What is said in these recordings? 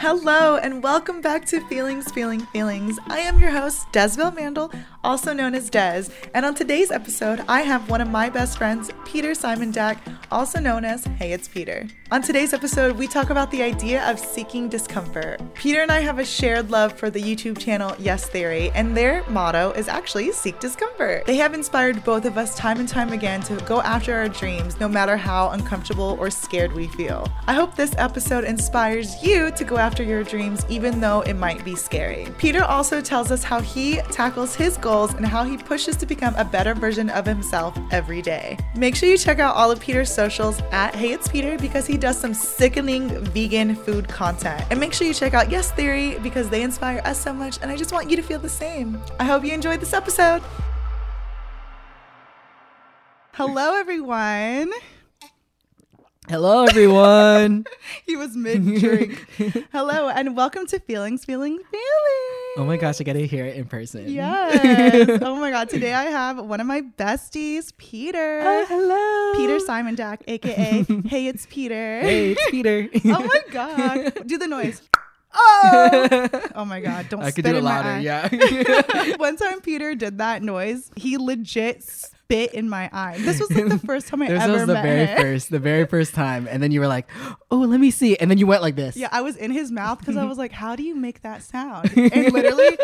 Hello, and welcome back to Feelings, Feeling, Feelings. I am your host, Desville Mandel, also known as Des, and on today's episode, I have one of my best friends, Peter Simondac, also known as Hey It's Peter. On today's episode, we talk about the idea of seeking discomfort. Peter and I have a shared love for the YouTube channel Yes Theory, and their motto is actually seek discomfort. They have inspired both of us time and time again to go after our dreams, no matter how uncomfortable or scared we feel. I hope this episode inspires you to go after your dreams, even though it might be scary. Peter also tells us how he tackles his goals and how he pushes to become a better version of himself every day. Make sure you check out all of Peter's socials at Hey It's Peter because he does some sickening vegan food content. And make sure you check out Yes Theory because they inspire us so much, and I just want you to feel the same. I hope you enjoyed this episode. Hello, everyone. Hello, everyone. he was mid drink. Hello, and welcome to Feelings, Feeling, Feelings. oh my gosh, I gotta hear it in person. Yes. oh my God. Today I have one of my besties, Peter. Oh, hello. Peter Simondac, aka Hey, it's Peter. Hey, it's Peter. oh my God. Do the noise. Oh, oh my God. Don't I could do it louder. Yeah. One time Peter did that noise, he legit spit in my eye. This was like the first time I ever met. this ever was the met very him. first, the very first time, and then you were like, "Oh, let me see," and then you went like this. Yeah, I was in his mouth because I was like, "How do you make that sound?" And literally,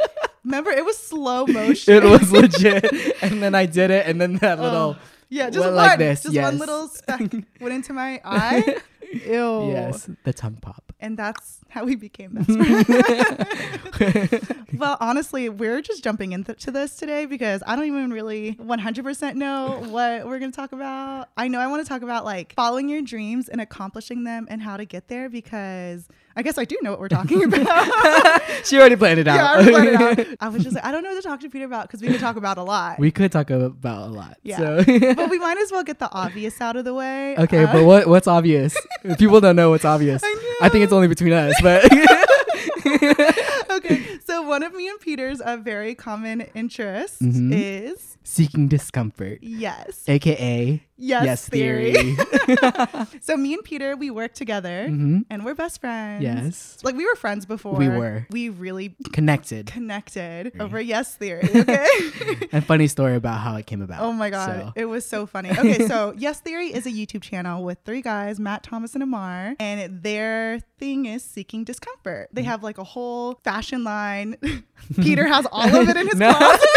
remember, it was slow motion. It was legit, and then I did it, and then that oh, little. yeah, just one, like this, just yes. one little speck went into my eye. Ew. Yes, the tongue pop. And that's how we became best friends. well, honestly, we're just jumping into this today because I don't even really 100% know what we're going to talk about. I know I want to talk about like following your dreams and accomplishing them and how to get there because I guess I do know what we're talking about. she already planned it out. yeah, I, planned it out. I was just like, I don't know what to talk to Peter about because we could talk about a lot. we could talk about a lot. Yeah. So. but we might as well get the obvious out of the way. okay, Uh, but what what's obvious? People don't know what's obvious. I I think it's only between us, but. okay, so one of me and Peter's uh, very common interests Mhm. is seeking discomfort, yes, aka yes, yes theory. theory. so me and Peter, we work together hmm and we're best friends. Yes, like we were friends before. We were. We really connected. connected over yes theory. Okay. and funny story about how it came about. Oh my god, So, it was so funny. Okay, so Yes Theory is a YouTube channel with three guys, Matt, Thomas, and Ammar, and their thing is seeking discomfort. Mm. They have like a whole fashion line. Peter has all of it in his No. closet.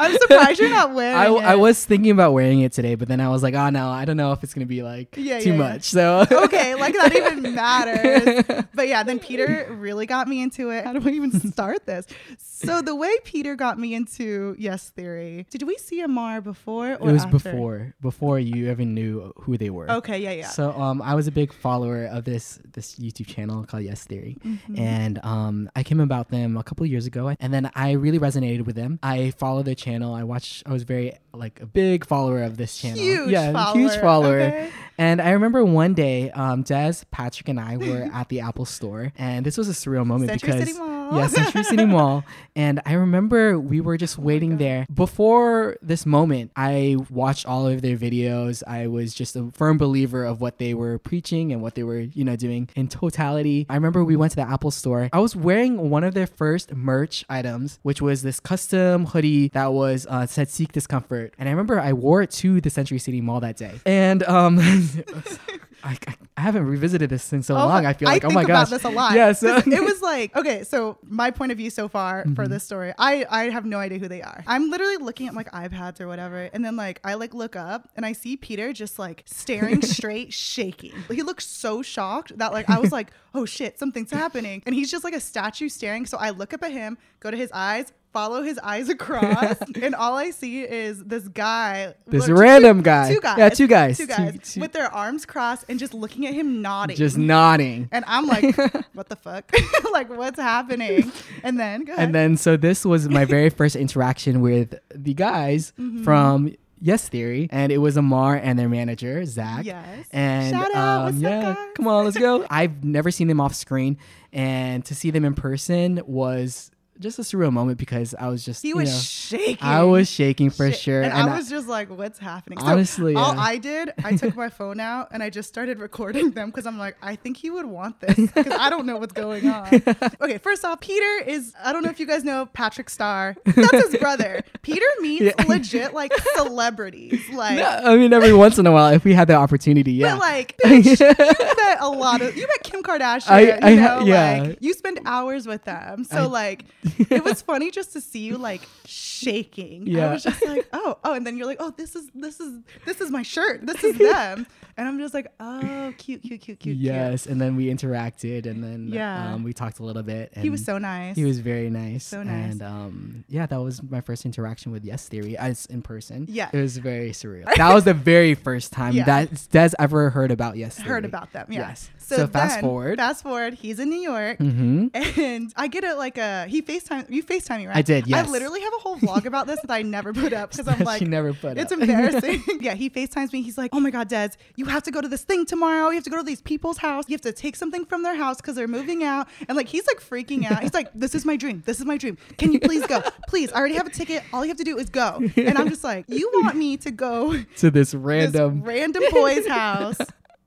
I'm surprised you're not wearing I, it. I was thinking about wearing it today, but then I was like, oh no, I don't know if it's gonna be like Yeah, too yeah, yeah. much. So okay, like that even matters. But yeah, then Peter really got me into it. How do I even start this? So the way Peter got me into Yes Theory, did we see Ammar before it was after? before before you even knew who they were. Okay, yeah, yeah. So um, I was a big follower of this this YouTube channel called Yes Theory, Mm-hmm. and um, I came about them a couple years ago, and then I really resonated with them. I followed their channel. I watched. I was very like a big follower of this channel. Huge yeah, follower. huge follower. Okay. And I remember one day, um, Des, Patrick, and I were at the Apple Store, and this was a surreal moment Century because Yeah, Century City Mall. And I remember we were just waiting there. Before this moment, I watched all of their videos. I was just a firm believer of what they were preaching and what they were, you know, doing in totality. I remember we went to the Apple Store. I was wearing one of their first merch items, which was this custom hoodie that was uh, said "Seek Discomfort," and I remember I wore it to the Century City Mall that day. And um, I, I, I haven't revisited this in so Oh, long. I feel like, oh think my about gosh, this a lot. Yeah, so it was like okay. So my point of view so far for Mm-hmm. this story, I I have no idea who they are. I'm literally looking at like iPads or whatever, and then like I like look up and I see Peter just like staring straight, shaking. He looks so shocked that like I was like, oh shit, something's happening, and he's just like a statue staring. So I look up at him, go to his eyes. Follow his eyes across, and all I see is this guy, This two- random guy. two guys, Yeah, two guys. two Two- guys, two- with their arms crossed and just looking at him, nodding, just nodding. and I'm like, what the fuck? like, what's happening? And then, go ahead. And then, so this was my very first interaction with the guys Mm-hmm. from Yes Theory, and it was Ammar and their manager Zach. Yes. And Shout out. um, What's up, come on, let's go. I've never seen them off screen, and to see them in person was just a surreal moment because I was just He was know, shaking. I was shaking for Shit. sure, And, I was just like, what's happening? So Honestly, all yeah. I did, I took my phone out and I just started recording them because I'm like, I think he would want this because I don't know what's going on. Okay, first off, Peter is, I don't know if you guys know Patrick Starrr. That's his brother. Peter meets Yeah. legit like celebrities. Like, No, I mean, every once in a while, if we had the opportunity, yeah. But like, bitch, you met a lot of. You met Kim Kardashian. I- I you know, yeah. like you spend hours with them. So I- like, it was funny just to see you like shaking. I was just like, oh, oh, and then you're like, oh, this is this is this is my shirt. This is them, and I'm just like, oh, cute, cute, cute, cute. yes, and then we interacted, and then Yeah. um, we talked a little bit. And He was so nice. He was very nice. So nice. And um, yeah, that was my first interaction with Yes Theory as in person. Yeah. It was very surreal. that was the very first time Yeah. that Des ever heard about Yes Theory. heard about them. Yeah. Yes. So, fast then, forward. Fast forward. He's in New York. hmm And I get it like a he FaceTime you FaceTime me, right? I did, yes. I literally have a whole vlog about this that I never put up because I'm like she never put It's up. embarrassing. yeah, he FaceTimes me. He's like, Oh my God, Des, you have to go to this thing tomorrow. You have to go to these people's house. You have to take something from their house because they're moving out. And like, he's like freaking out. He's like, This is my dream. This is my dream. Can you please go? Please, I already have a ticket. All you have to do is go. And I'm just like, You want me to go to this this random. random boy's house,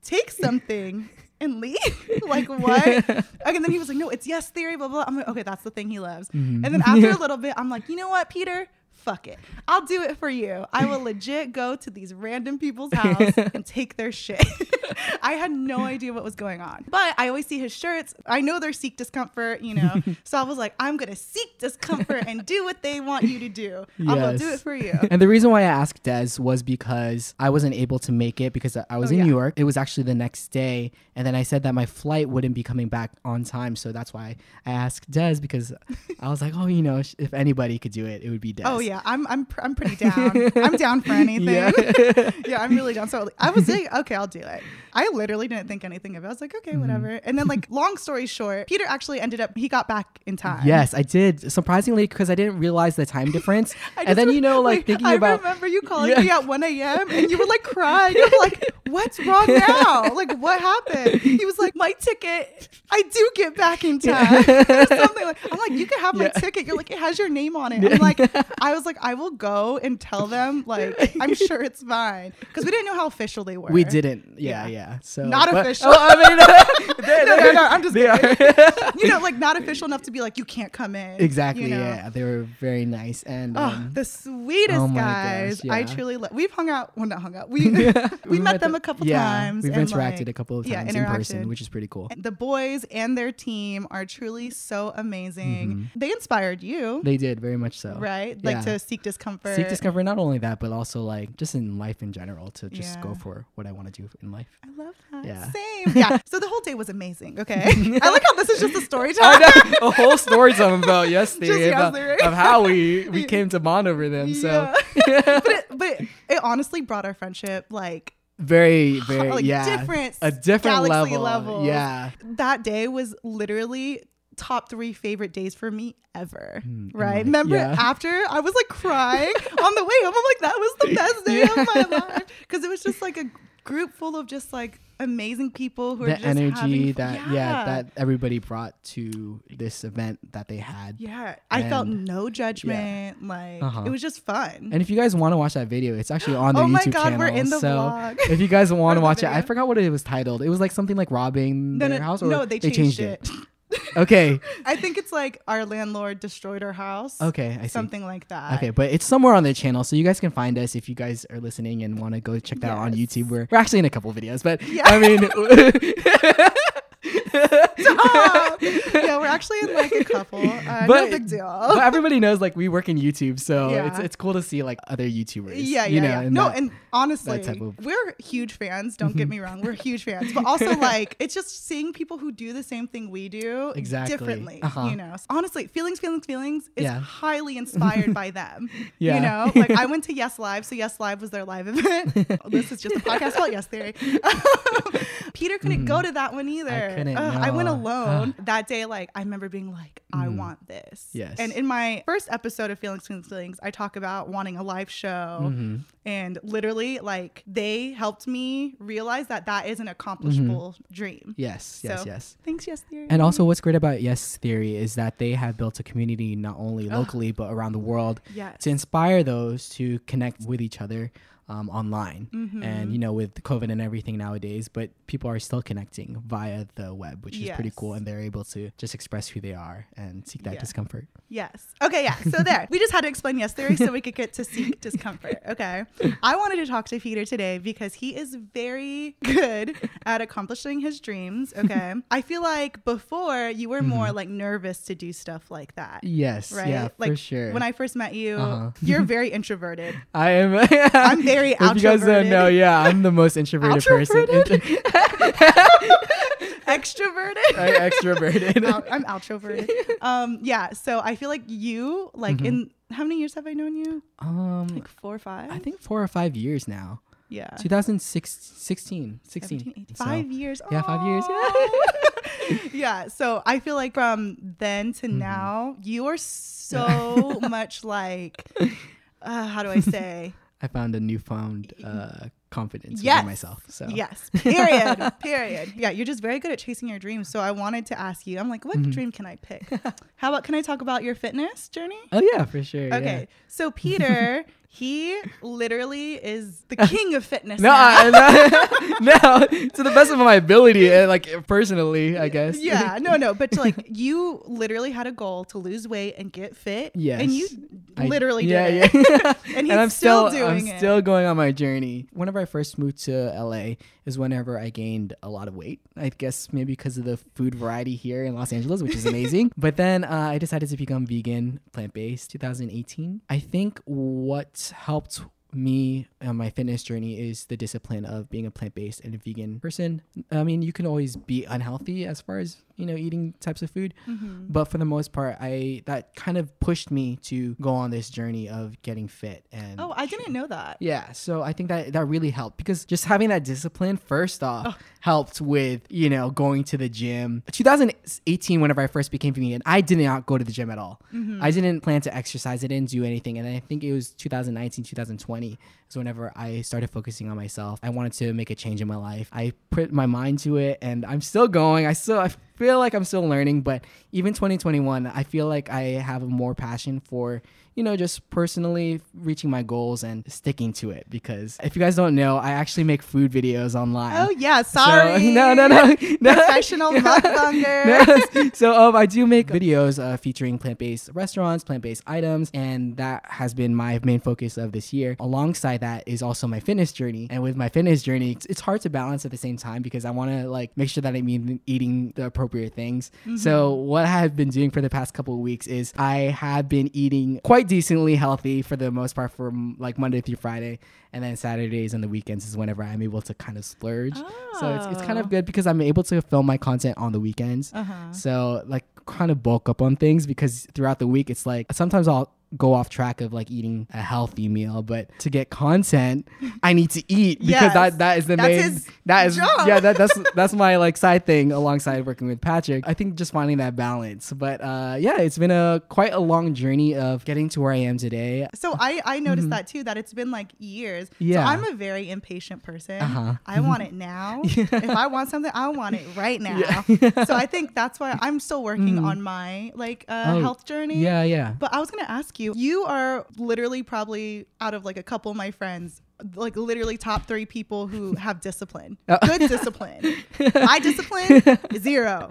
take something. And leave? like what? And then he was like, "No, it's yes theory." Blah blah. I'm like, "Okay, that's the thing he loves." Mm-hmm. And then after a little bit, I'm like, "You know what, Peter? Fuck it. I'll do it for you. I will legit go to these random people's house and take their shit. I had no idea what was going on. But I always see his shirts. I know they're seek discomfort, you know. so I was like, I'm going to seek discomfort and do what they want you to do. I'm going to do it for you. And the reason why I asked Des was because I wasn't able to make it because I was Oh, in yeah. New York. It was actually the next day. And then I said that my flight wouldn't be coming back on time. So that's why I asked Des because I was like, oh, you know, if anybody could do it, it would be Des. Oh yeah, I'm I'm pr- I'm pretty down. I'm down for anything. Yeah. Yeah. I'm really down. So I was like, okay, I'll do it. I literally didn't think anything of it. I was like, Mm-hmm. okay, whatever. And then like, long story short, Peter actually ended up. He got back in time. Yes, I did. Surprisingly, because I didn't realize the time difference. And then, re- you know, like wait, thinking I about. I remember you calling Yeah. me at 1 a.m. and you were like crying. You were like, "What's wrong now? Like, what happened?" He was like, "My ticket. I do get back in time." Or something like. I'm like, "You can have my ticket." You're like, "It has your name on it." I'm like, I was like, "I will go and tell them. Like, I'm sure it's fine." Because we didn't know how official they were. We didn't. Yeah, Yeah. Yeah. So Not but- official. Oh, I mean, they- No, no, no, I'm just are. You know, like not official enough to be like, you can't come in. exactly. you know? Yeah, they were very nice and. Oh, Um, the sweetest oh guys. gosh, I truly love. We've hung out. Well, not hung out. We we, we met, them a couple yeah, times. We've and, interacted like, a couple of yeah, times in person, which is pretty cool. The boys and their team are truly so amazing. They inspired you, Mm-hmm. They did very much so. right? Like yeah. to seek discomfort. Seek discovery. Not only that, but also like just in life in general to just go for what I want to do in life. I love that. Yeah. Same. Yeah. So the whole day was amazing. Okay. I like how this is just a story time. a whole story time about yes theory, Yes about, Theory. of how we we came to bond over them. So Yeah. but it, but it, honestly brought our friendship like very very like yeah different a different galaxy level. levels. Yeah. that day was literally top three favorite days for me ever. Mm, right? like, Remember yeah. after I was like crying on the way home. I'm like, that was the best day of my life. Because it was just like a group full of just like amazing people who are The just energy having, that yeah. that everybody brought to this event that they had. yeah. I felt no judgment. Like Uh-huh. it was just fun. And if you guys want to watch that video, it's actually on their Oh my YouTube God, channel. we're in the so vlog. if you guys want to watch it, I forgot what it was titled. It was like something like robbing no, their no, house, or no, they changed, it. okay, I think it's like our landlord destroyed our house. okay, I see. Something like that. Okay, but it's somewhere on the channel, so you guys can find us if you guys are listening and want to go check that out on YouTube. We're, we're actually in a couple videos, but Yeah. I mean, Stop. yeah, we're actually in like a couple. Uh, no big deal. but everybody knows like we work in YouTube, so Yeah. it's it's cool to see like other YouTubers. yeah, yeah, you know, yeah. and No, that- and honestly, of- we're huge fans. Don't get me wrong, we're huge fans. But also, like, it's just seeing people who do the same thing we do Exactly. differently. Uh-huh. You know, honestly, feelings, feelings, feelings is Yeah. highly inspired by them. Yeah. You know, like I went to Yes Live, so Yes Live was their live event. this is just a podcast about Yes Theory. Peter couldn't go to that one either. Mm-hmm. couldn't, Ugh, I went no. alone that day. Like I remember being like, I Mm. want this. Yes. And in my first episode of Feelings, Feelings, Feelings, I talk about wanting a live show, Mm-hmm. and literally, like they helped me realize that that is an accomplishable dream. Yes, yes, So, yes. Thanks, yes theory. And also, what's great about Yes Theory is that they have built a community not only locally but around the world yes. to inspire those to connect with each other um, online. Mm-hmm. And you know, with COVID and everything nowadays, but people are still connecting via the web, which is pretty cool, and they're able to just express who they are and seek that Yeah. discomfort. Yes. Okay, yeah. So there. We just had to explain yes theory so we could get to seek discomfort. Okay. I wanted to talk to Peter today because he is very good at accomplishing his dreams. Okay. I feel like before you were more like nervous to do stuff like that. Yes, Right? Mm-hmm. yeah, like for sure. when I first met you, Uh-huh. you're very introverted. I am. I'm very If you guys don't know, yeah, I'm the most introverted person. Extroverted. I extroverted. Out- I'm outroverted. Um, yeah. So I feel like you, like Mm-hmm. in how many years have I known you? um, Like four or five? I think four or five years now. Yeah. 2016, 16. 17, 18, So, years. yeah, five years, Aw. yeah. So I feel like from then to Mm-hmm. now, you are so much like, uh, how do I say? I found a newfound uh, confidence Yes. within myself. So Yes. Period. Period. Yeah. You're just very good at chasing your dreams. So I wanted to ask you, I'm like, Mm-hmm. what dream can I pick? How about, can I talk about your fitness journey? Oh yeah, for sure. Okay. So Peter, he literally is the king of fitness. No, now. I, no, no, to the best of my ability, uh, like personally, I guess. yeah, no, no, but to, like you literally had a goal to lose weight and get fit. Yes. and you I- literally yeah, did it. yeah. And he's I'm still still, doing I'm it. still going on my journey. Whenever I first moved to LA is whenever I gained a lot of weight. I guess maybe because of the food variety here in Los Angeles, which is amazing. but then uh, I decided to become vegan, plant based, 2018. I think what helped me on my fitness journey is the discipline of being a plant-based and a vegan person. I mean, you can always be unhealthy as far as, you know, eating types of food, Mm-hmm. but for the most part, I that kind of pushed me to go on this journey of getting fit and Oh, I didn't know that. yeah, so I think that that really helped because just having that discipline first off helped with, you know, going to the gym. 2018 whenever I first became vegan, I did not go to the gym at all. I didn't plan to exercise, I didn't do anything, and I think it was 2019, 2020 is whenever I started focusing on myself. I wanted to make a change in my life. I put my mind to it and I'm still going. I still I feel like I'm still learning, but even 2021, I feel like I have more passion for you know, just personally reaching my goals and sticking to it. Because if you guys don't know, I actually make food videos online. Oh yeah, So- sorry. no, no, no, no. Professional mukbanger. No. So um, I do make videos uh, featuring plant-based restaurants, plant-based items, and that has been my main focus of this year. Alongside that is also my fitness journey, and with my fitness journey, it's, it's hard to balance at the same time because I want to like make sure that I'm eating, eating the appropriate things. So what I have been doing for the past couple of weeks is I have been eating quite decently healthy for the most part from like Monday through Friday, and then Saturdays and the weekends is whenever I'm able to kind of splurge. So it's, it's kind of Oh. good because I'm able to film my content on the weekends. Uh-huh. So like kind of bulk up on things because throughout the week it's like sometimes I'll go off track of like eating a healthy meal, but to get content, I need to eat because Yes. that that is the That's main that is job. yeah that, that's that's my like side thing alongside working with Patrick. I think just finding that balance. But uh yeah, it's been a quite a long journey of getting to where I am today. So I I noticed that too that it's been like years. Mm-hmm. Yeah. So I'm a very impatient person. Uh-huh. I want it now. If I want something, I want it right now. so I think that's why I'm still working on my like uh, Mm. Oh, health journey. Yeah, yeah. But I was gonna ask you, you are literally probably out of like a couple of my friends, like literally top three people who have discipline. Oh. Good discipline. My discipline, zero.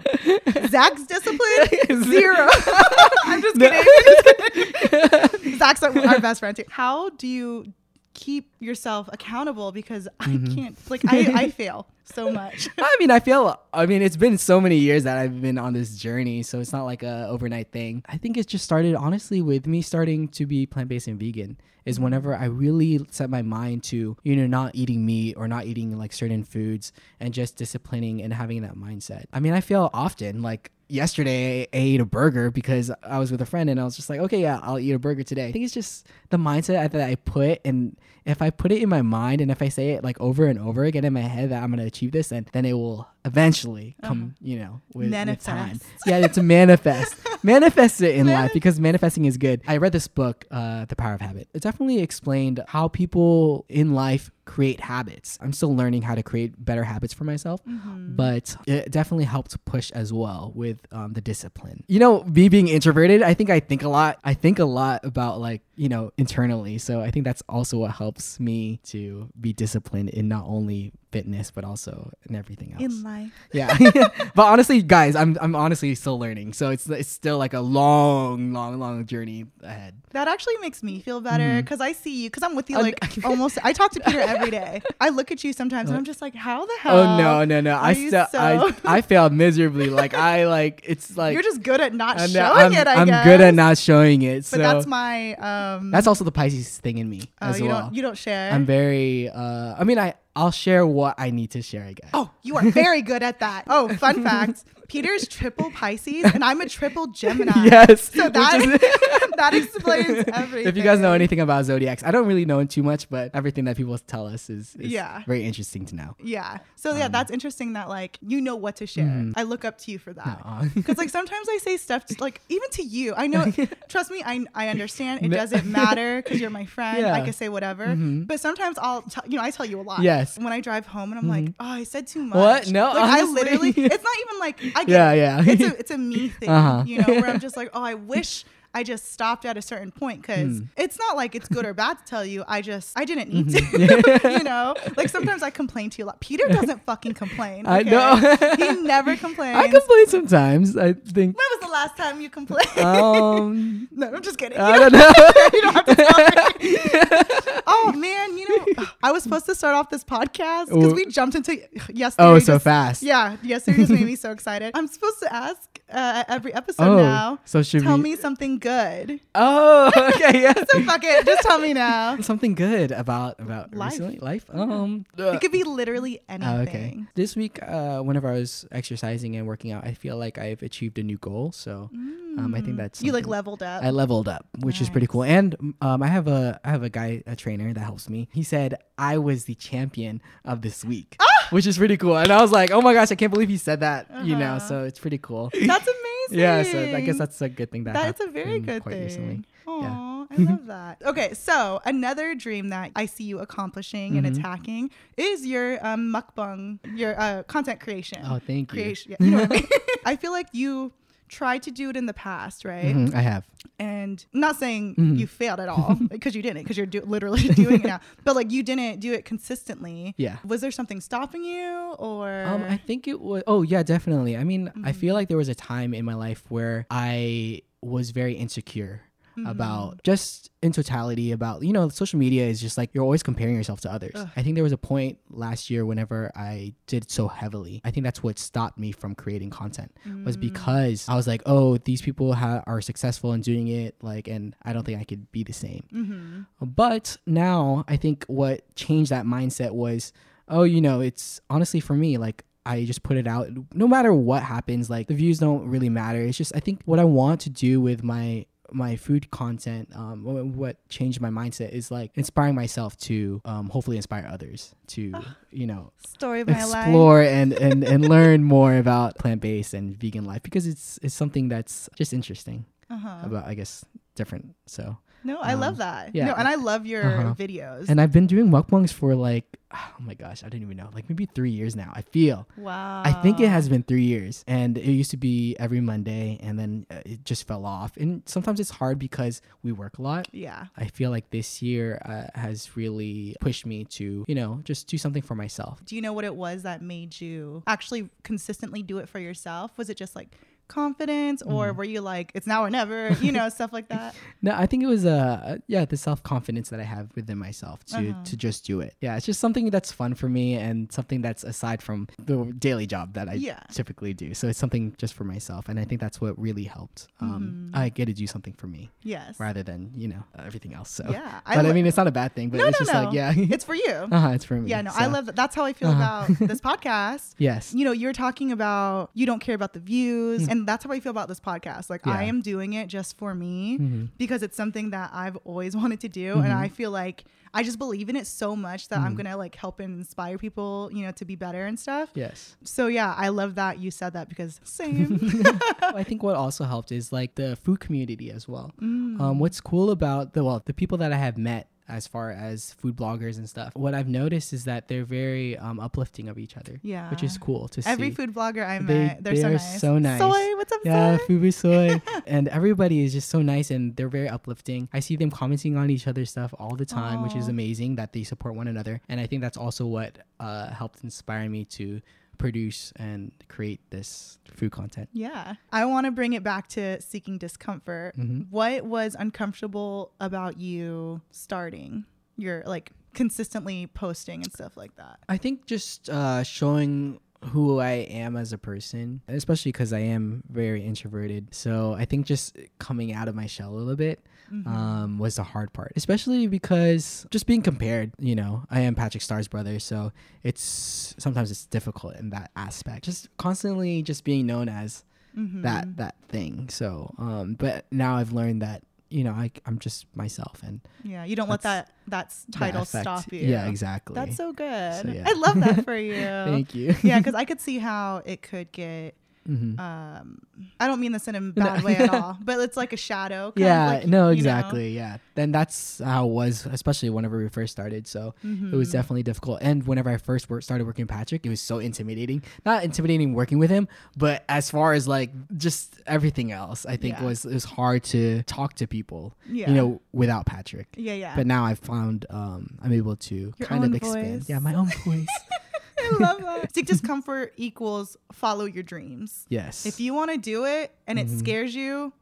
Zach's discipline, zero. I'm just kidding. I'm just kidding. Zach's our, our best friend too. How do you keep yourself accountable? Because Mm-hmm. I can't, like, I, I fail so much. I mean, I feel. I mean, it's been so many years that I've been on this journey, so it's not like a overnight thing. I think it just started honestly with me starting to be plant based and vegan. Is whenever I really set my mind to you know not eating meat or not eating like certain foods and just disciplining and having that mindset. I mean, I feel often like yesterday I ate a burger because I was with a friend and I was just like, okay, yeah, I'll eat a burger today. I think it's just the mindset that I put and if I put it in my mind and if I say it like over and over again in my head that I'm gonna achieve this, and then it will eventually come, you know, with, with time. Yeah, it's a manifest. manifest it in life because manifesting is good. I read this book, uh, The Power of Habit. It definitely explained how people in life create habits. I'm still learning how to create better habits for myself, but it definitely helped push as well with um, the discipline. You know, me being introverted, I think I think a lot. I think a lot about like you know internally. So I think that's also what helps me to be disciplined in not only fitness but also in everything else. In life. Yeah, but honestly, guys, I'm I'm honestly still learning. So it's it's still like a long, long, long journey ahead. That actually makes me feel better because I see you because I'm with you like almost. I talk to Peter every day. I look at you sometimes and I'm just like, how the hell? Oh no, no, no! I still so- I I failed miserably. Like I like it's like You're just good at not I'm, showing I'm, it. I I'm guess. good at not showing it. So But that's my um. that's also the Pisces thing in me oh, as you well. don't you don't share. I'm very uh I mean I I'll share what I need to share, I guess. Oh, you are very good at that. Oh, fun fact. Peter's triple Pisces and I'm a triple Gemini. yes. So that is- that explains everything. if you guys know anything about zodiacs, I don't really know too much, but everything that people tell us is, is Yeah. very interesting to know. Yeah. So Um, yeah, that's interesting that like you know what to share. mm-hmm. I look up to you for that. Because like sometimes I say stuff to, like even to you. I know. trust me, I I understand. It doesn't matter because you're my friend. I Yeah. Mm-hmm. can say whatever. But sometimes I'll tell you know I tell you a lot. Yes. Mm-hmm. When I drive home and I'm like, oh, I said too much. What? No, Like I literally. It's not even like I get. Yeah, yeah. It's a it's a me thing. Uh-huh. You know where I'm just like, oh, I wish. I just stopped at a certain point because Hmm. it's not like it's good or bad to tell you. I just I didn't need Mm-hmm. to. you know, like sometimes I complain to you a lot. Peter doesn't fucking complain. I know. he never complains. I complain sometimes. I think when was the last time you complained? um no, I'm just kidding. I You don't know. you don't have to tell me. oh man, you know, I was supposed to start off this podcast because we jumped into yesterday. oh, so just- fast. Yeah, yesterday just made me so excited. I'm supposed to ask uh, every episode Oh, now. so should Tell we- me something good. Oh, okay, yeah. So fuck it, just tell me now. Something good about about Life. recently life. Um, It could be literally Oh, anything. okay. This week, uh, whenever I was exercising and working out, I feel like I've achieved a new goal. So, um, I think that's You like leveled up. I leveled up, which is pretty cool. And um, I have a I have a guy a trainer that helps me. He said I was the champion of this week, Ah! which is pretty cool. And I was like, oh my gosh, I can't believe he said that. You know, Uh-huh. so it's pretty cool. That's amazing. Yeah, so I guess that's a good thing that That's a very good quite thing. recently. Yeah. I love that. Okay, so another dream that I see you accomplishing and Mm-hmm. attacking is your um, mukbang, your uh, content creation. Oh, thank you. creation. Yeah, you know I mean? I feel like you tried to do it in the past, right? Mhm, I have. And I'm not saying Mm-hmm. you failed at all because you didn't, because you're do- literally doing it now. But like you didn't do it consistently. Yeah. Was there something stopping you, or? Um, I think it was. Oh yeah, definitely. I mean, I Mm-hmm. feel like there was a time in my life where I was very insecure Mm-hmm. about just in totality about you know social media is just like you're always comparing yourself to others. Ugh. I think there was a point last year whenever I did so heavily. I think that's what stopped me from creating content Mm. was because I was like, oh, these people ha- are successful in doing it, like, and I don't think I could be the same. Mm-hmm. But now I think what changed that mindset was, oh, you know, it's honestly for me, like I just put it out. No matter what happens, like the views don't really matter. It's just I think what I want to do with my my food content um wh- what changed my mindset is like inspiring myself to um hopefully inspire others to you know Story of my life. explore and and and learn more about plant-based and vegan life because it's it's something that's just interesting Uh-huh. about i guess different so No, I love Um, that. yeah. No, and I love your Uh-huh. videos. And I've been doing mukbangs for like, oh my gosh, I didn't even know, like maybe three years now. I feel. wow. I think it has been three years, and it used to be every Monday, and then uh, it just fell off. And sometimes it's hard because we work a lot. Yeah. I feel like this year uh, has really pushed me to, you know, just do something for myself. Do you know what it was that made you actually consistently do it for yourself? Was it just like confidence or Mm-hmm. were you like it's now or never, you know, stuff like that? No, I think it was uh yeah the self confidence that I have within myself to Uh-huh. to just do it. Yeah, it's just something that's fun for me and something that's aside from the daily job that I Yeah. typically do. So it's something just for myself, and I think that's what really helped. Um, Mm-hmm. I get to do something for me Yes. rather than you know everything else. So Yeah, I but I, lo- mean it's not a bad thing, but No, it's no, just no. like yeah, It's for you. uh-huh, it's for me. Yeah, no, I love that. That's how I feel Uh-huh. about this podcast. Yes. You know, you're talking about you don't care about the views, and And that's how I feel about this podcast. Like Yeah. I am doing it just for me Mhm. because it's something that I've always wanted to do and Mhm. I feel like I just believe in it so much that I'm Mhm. going to like help and inspire people, you know, to be better and stuff. Yes. So yeah, I love that you said that because same. I think what also helped is like the food community as well. Mm. Um, what's cool about the well, the people that I have met as far as food bloggers and stuff, what I've noticed is that they're very um, uplifting of each other, yeah. which is cool to Every see. Every food blogger I met, they're they so nice. so nice. Soy, what's up, Yeah, Soy? Fubu Soy. and everybody is just so nice and they're very uplifting. I see them commenting on each other's stuff all the time, which is amazing that they support one another. And I think that's also what uh, helped inspire me to produce and create this food content. Yeah. I want to bring it back to seeking discomfort. Mhm. What was uncomfortable about you starting your like consistently posting and stuff like that? I think just uh, showing who I am as a person, especially because I am very introverted. So I think just coming out of my shell a little bit Mhm. um, was the hard part, especially because just being compared. You know, I am Patrick Starrr's brother, so it's sometimes it's difficult in that aspect. Just constantly just being known as Mhm. that that thing. So, um, but now I've learned that you know I, I'm just myself and Yeah, you don't let that that title affect- stop you. Yeah, exactly. That's so good. So, yeah. I love that for you. Thank you. yeah, because I could see how it could get. Mhm. Um, I don't mean this in a bad way at all, but it's like a shadow. kind of yeah like, no you know? exactly yeah then that's how it was especially whenever we first started so it was Mhm. definitely difficult and whenever i first wor- started working with patrick it was so intimidating not intimidating working with him but as far as like just everything else i think Yeah. was it was hard to talk to people Yeah. you know without patrick Yeah, yeah. but now i've found um i'm able to Your kind of expand voice. yeah my own voice I love that. Seek discomfort equals follow your dreams. yes If you want to do it and it Mhm. scares you,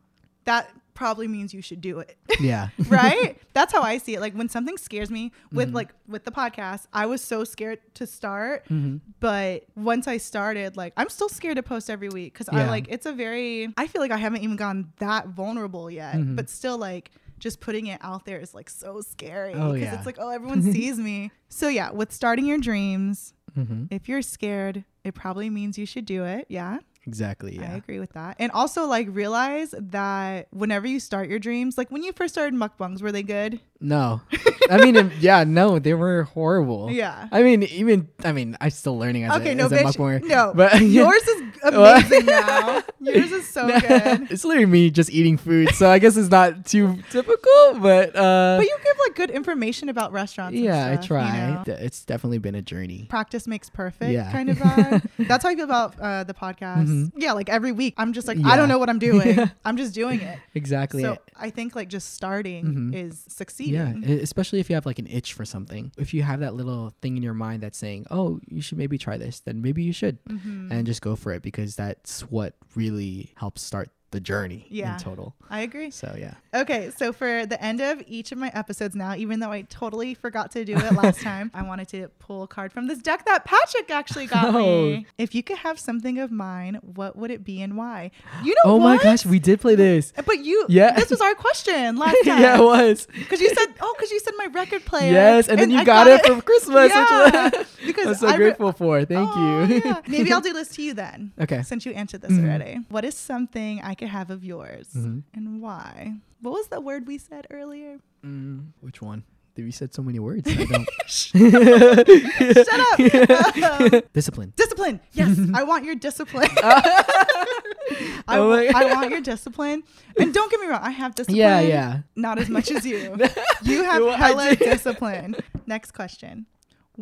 that probably means you should do it. yeah right? That's how I see it. Like when something scares me with Mhm. like with the podcast, I was so scared to start, hmm but once I started, like I'm still scared to post every week cuz I Yeah. like it's a very I feel like I haven't even gone that vulnerable yet, Mhm. but still like just putting it out there is like so scary Oh, because yeah. it's like oh everyone sees me. So yeah, with starting your dreams, hmm if you're scared, it probably means you should do it. Yeah. exactly Yeah. I agree with that. And also like realize that whenever you start your dreams, like when you first started mukbangs, were they good? no i mean yeah no they were horrible Yeah. I mean, even I mean, I'm still learning as Okay, a, no, as bitch. No, but yours is amazing now. Yours is so good. It's literally me just eating food, so I guess it's not too typical. But uh, But you give like good information about restaurants. and yeah, I try. you know? D- It's definitely been a journey. Practice makes perfect Yeah. kind of vibe. That's how I feel about uh, the podcast. Mhm. Yeah, like every week, I'm just like, I don't know what I'm doing. Yeah. I'm just doing it. Exactly. So I think like just starting Mhm. is succeeding. yeah, e- especially if you have like an itch for something. If you have that little thing in your mind that's saying, "Oh, you should maybe try this," then maybe you should, Mhm. and just go for it because that's what really helps start the journey Yeah. in total. I agree. So yeah. Okay, so for the end of each of my episodes now, even though I totally forgot to do it last time, I wanted to pull a card from this deck that Patrick actually got me. If you could have something of mine, what would it be and why? You know Oh what? my gosh, we did play this. But you, Yeah. this was our question last time. yeah, it was. Because you said, oh, because you said my record player. Yes, and then you I got, it for Christmas. Yeah, because I'm so re- grateful for. Thank Oh, you. yeah. Maybe I'll do this to you then. okay. Since you answered this Mhm. already. What is something I could have of yours Mhm. and why? What was the word we said earlier? Mm, which one? Dude, we said so many words. I don't. Shut up. Discipline. discipline. Yes, I want your discipline. I, Oh wa- my I want your discipline. And don't get me wrong, I have discipline. Yeah, yeah. Not as much as you. You have Well, hella discipline. Next question.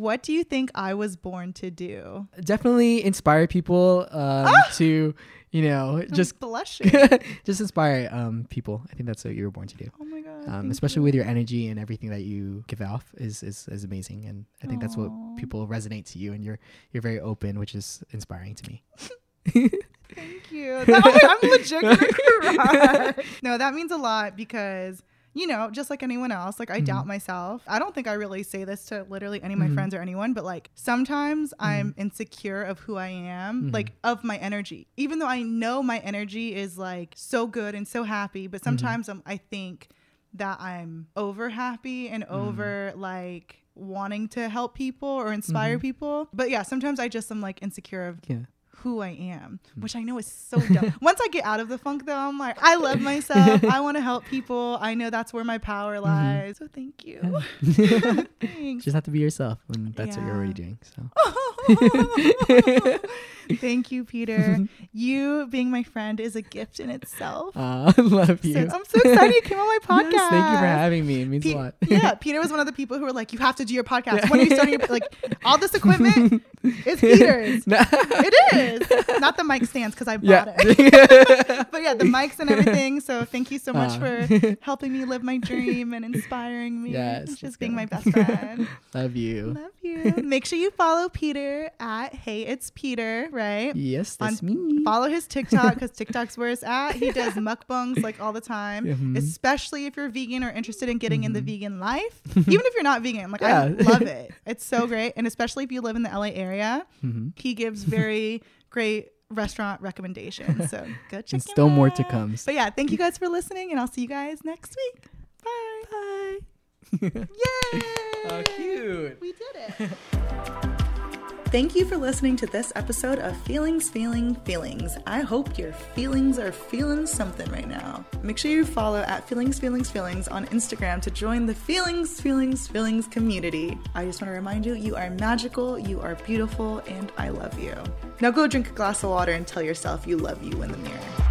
What do you think I was born to do? Definitely inspire people um, Ah! to, you know, I'm just blushing. just inspire um, people. I think that's what you were born to do. Oh my god. Um, especially you. with your energy and everything that you give off is, is, is amazing, and I think that's what people resonate to you, and you're you're very open, which is inspiring to me. Thank you. That- I'm legit. No, that means a lot because you know, just like anyone else, like I Mhm. doubt myself. I don't think I really say this to literally any of my Mhm. friends or anyone, but like sometimes Mm-hmm. I'm insecure of who I am, Mhm. like of my energy. Even though I know my energy is like so good and so happy, Mm-hmm. but sometimes I'm, I think that I'm over happy and Mm-hmm. over like wanting to help people or inspire people. But yeah, sometimes I just am like insecure of Yeah. Who I am, which I know is so dumb. Once I get out of the funk, though, I'm like, I love myself. I want to help people. I know that's where my power Mm-hmm. lies. So thank you. Thanks. Just have to be yourself, and that's what you're already doing. So Thank you, Peter. You being my friend is a gift in itself. uh, I love you. So- I'm so excited you came on my podcast. Yes, thank you for having me. It means Pe- a lot. yeah, Peter was one of the people who were like, "You have to do your podcast. When are you starting? Your, like all this equipment is Peter's. It is not the mic stands because I bought yeah. it, but yeah, the mics and everything. So thank you so much Uh. for helping me live my dream and inspiring me. Yes, just being go. my best friend. love you. Love you. Make sure you follow Peter at Hey It's Peter, right? Yes, On- that's me. Follow his TikTok because TikTok's where it's at. He does mukbangs like all the time, Mhm. especially if you're vegan or interested in getting in the vegan life. Even if you're not vegan, like I Mm-hmm. Love it. It's so great, and especially if you live in the LA area, hmm he gives very great restaurant recommendations. So go check And still more to come. But yeah, thank you guys for listening, and I'll see you guys next week. Bye. Bye. Yay! Oh, cute. We did it. Thank you for listening to this episode of Feelings, Feeling, Feelings. I hope your feelings are feeling something right now. Make sure you follow at Feelings, Feelings, Feelings on Instagram to join the Feelings, Feelings, Feelings community. I just want to remind you, you are magical, you are beautiful, and I love you. Now go drink a glass of water and tell yourself you love you in the mirror.